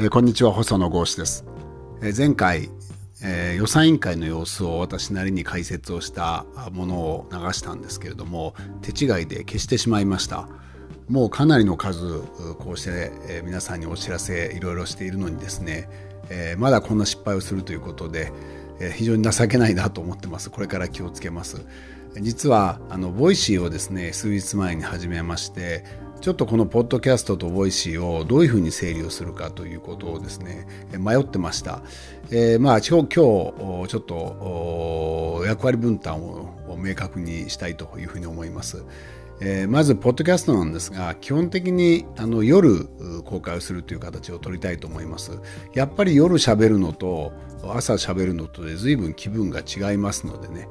えー、こんにちは細野豪志です、えー、前回、えー、予算委員会の様子を私なりに解説をしたものを流したんですけれども手違いで消してしまいました。もうかなりの数こうして、え皆さんにお知らせいろいろしているのにですね、えまだこんな失敗をするということで、え非常に情けないなと思ってます。これから気をつけます。実はあの Voicy をですね数日前に始めましてちょっとこのポッドキャストと Voicy をどういうふうに整理をするかということをですね迷ってました、えー、まあ今日ちょっと役割分担を明確にしたいというふうに思います、えー、まずポッドキャストなんですが基本的にあの夜公開をするという形を取りたいと思います。やっぱり夜喋るのと朝喋るのとで随分気分が違いますのでね。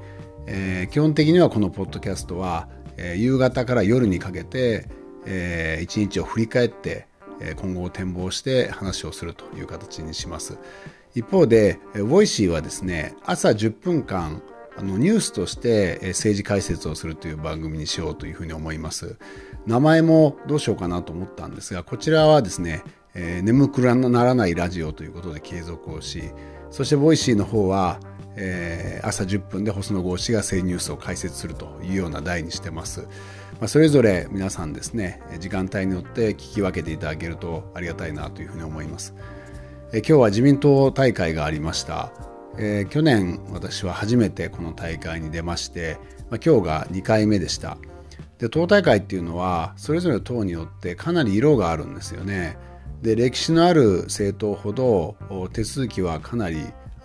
えー、基本的にはこのポッドキャストは、えー、夕方から夜にかけて、えー、一日を振り返って、え、今後を展望して話をするという形にします。一方で、えー、 Voicy はですね朝10分間あのニュースとして政治解説をするという番組にしようというふうに思います。名前もどうしようかなと思ったんですがこちらはですね、えー、眠くならないラジオということで継続をしそして Voicy の方はえー、朝10分で細野豪志が生ニュースを解説するというような題にしてます。まあ、それぞれ皆さんですね時間帯によって聞き分けていただけるとありがたいなというふうに思います。えー、今日は自民党大会がありました。えー、去年私は初めてこの大会に出まして、まあ、今日が2回目でした。で党大会っていうのはそれぞれの党によってかなり色があるんですよね。で歴史のある政党ほど手続きはかなり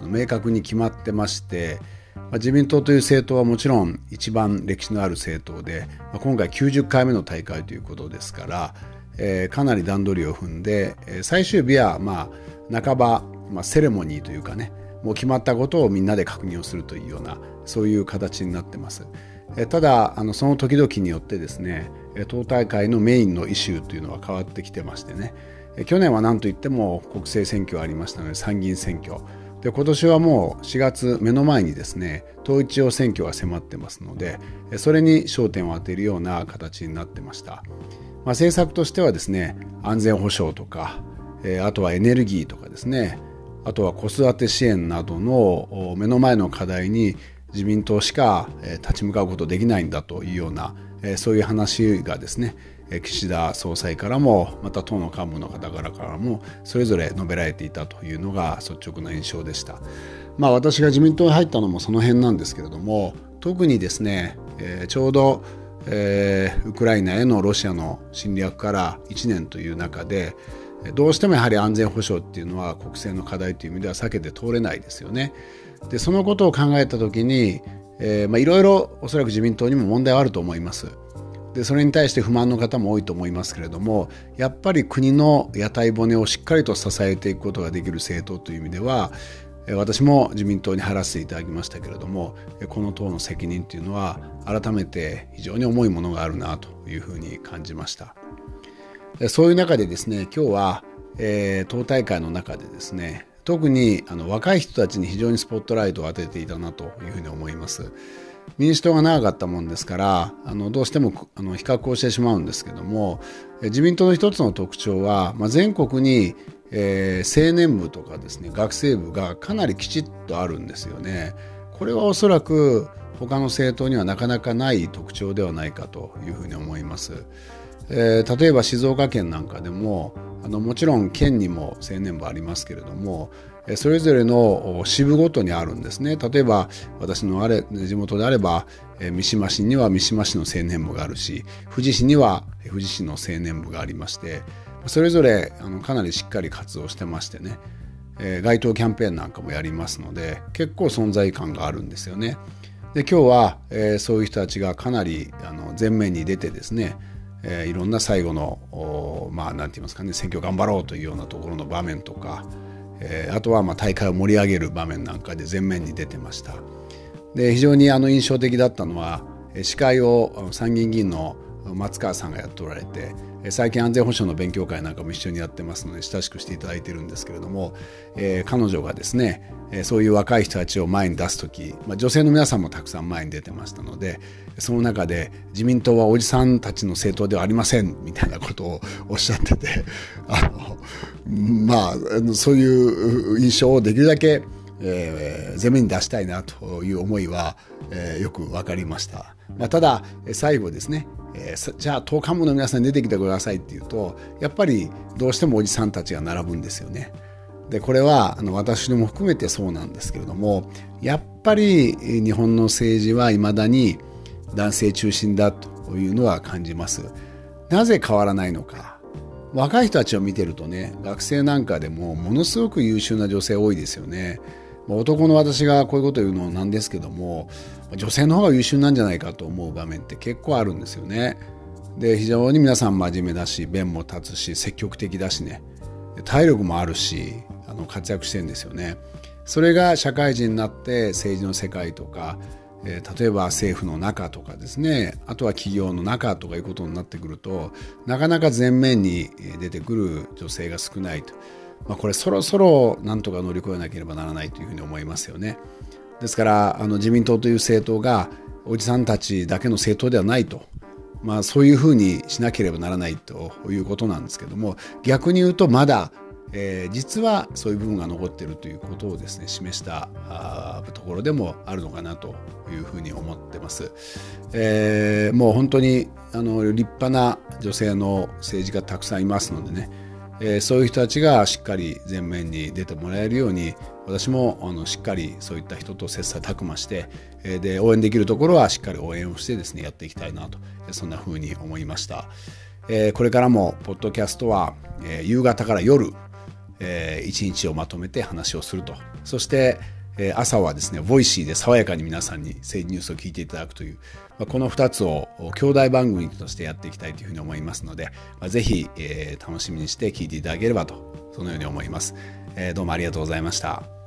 明確に決まってまして、まあ、自民党という政党はもちろん一番歴史のある政党で、まあ、今回90回目の大会ということですから、えー、かなり段取りを踏んで、えー、最終日はまあ半ば、まあ、セレモニーというかねもう決まったことをみんなで確認をするというようなそういう形になってます。えー、ただあのその時々によってですね党大会のメインのイシューというのは変わってきてましてね去年は何といっても国政選挙ありましたので参議院選挙で今年はもう4月目の前にですね統一地方選挙が迫ってますのでそれに焦点を当てるような形になってました、まあ、政策としてはですね安全保障とかあとはエネルギーとかですねあとは子育て支援などの目の前の課題に自民党しか立ち向かうことできないんだというようなそういう話がですね岸田総裁からもまた党の幹部の方々からもそれぞれ述べられていたというのが率直な印象でした。まあ、私が自民党に入ったのもその辺なんですけれども特にですね、えー、ちょうど、えー、ウクライナへのロシアの侵略から1年という中でどうしてもやはり安全保障っていうのは国政の課題という意味では避けて通れないですよね。でそのことを考えた時に、えーまあ、いろいろおそらく自民党にも問題はあると思います。でそれに対して不満の方も多いと思いますけれどもやっぱり国の屋台骨をしっかりと支えていくことができる政党という意味では私も自民党に入らせていただきましたけれどもこの党の責任というのは改めて非常に重いものがあるなというふうに感じましたそういう中でですね今日は、えー、党大会の中でですね特にあの若い人たちに非常にスポットライトを当てていたなというふうに思います。民主党が長かったもんですからあのどうしてもあの比較をしてしまうんですけども自民党の一つの特徴は、まあ、全国に、えー、青年部とかですね学生部がかなりきちっとあるんですよね。これはおそらく他の政党にはなかなかない特徴ではないかというふうに思います。えー、例えば静岡県なんかでもあのもちろん県にも青年部ありますけれどもそれぞれの支部ごとにあるんですね例えば私のあれ地元であれば三島市には三島市の青年部があるし富士市には富士市の青年部がありましてそれぞれあのかなりしっかり活動してましてね街頭キャンペーンなんかもやりますので結構存在感があるんですよね。で今日は、えー、そういう人たちがかなりあの前面に出てですね、えー、いろんな最後のまあ何て言いますかね選挙頑張ろうというようなところの場面とかえー、あとはまあ大会を盛り上げる場面なんかで前面に出てました。で非常にあの印象的だったのは司会を参議院議員の松川さんがやっておられて最近安全保障の勉強会なんかも一緒にやってますので親しくしていただいてるんですけれども、えー、彼女がですねそういう若い人たちを前に出す時、まあ、女性の皆さんもたくさん前に出てましたのでその中で自民党はおじさんたちの政党ではありませんみたいなことをおっしゃっててあのまあそういう印象をできるだけえー、前面に出したいなという思いは、えー、よく分かりました。まあ、ただ最後ですね、えー、じゃあ党幹部の皆さん出てきてくださいっていうとやっぱりどうしてもおじさんたちが並ぶんですよね。でこれはあの私も含めてそうなんですけれどもやっぱり日本の政治はいまだに男性中心だというのは感じます。なぜ変わらないのか若い人たちを見てるとね学生なんかでもものすごく優秀な女性多いですよね。男の私がこういうことを言うのなんですけども女性の方が優秀なんじゃないかと思う場面って結構あるんですよね。で非常に皆さん真面目だし弁も立つし積極的だしね体力もあるしあの活躍してるんですよね。それが社会人になって政治の世界とか、えー、例えば政府の中とかですねあとは企業の中とかいうことになってくるとなかなか前面に出てくる女性が少ないと。まあ、これそろそろなんとか乗り越えなければならないというふうに思いますよね。ですからあの自民党という政党がおじさんたちだけの政党ではないと、まあ、そういうふうにしなければならないということなんですけども逆に言うとまだ、えー、実はそういう部分が残っているということをですね示したあところでもあるのかなというふうに思ってます。えー、もう本当にあの立派な女性の政治家たくさんいますのでねえー、そういう人たちがしっかり前面に出てもらえるように私もあのしっかりそういった人と切磋琢磨して、えー、で応援できるところはしっかり応援をしてですねやっていきたいなとそんな風に思いました、えー、これからもポッドキャストは、えー、夕方から夜、えー、一日をまとめて話をすると。そしてえ朝はですね、 Voicy で爽やかに皆さんに政治ニュースを聞いていただくという、ま、この2つを兄弟番組としてやっていきたいというふうに思いますので、まあ、ぜひ、え、楽しみにして聞いていただければと、そのように思います。え、どうもありがとうございました。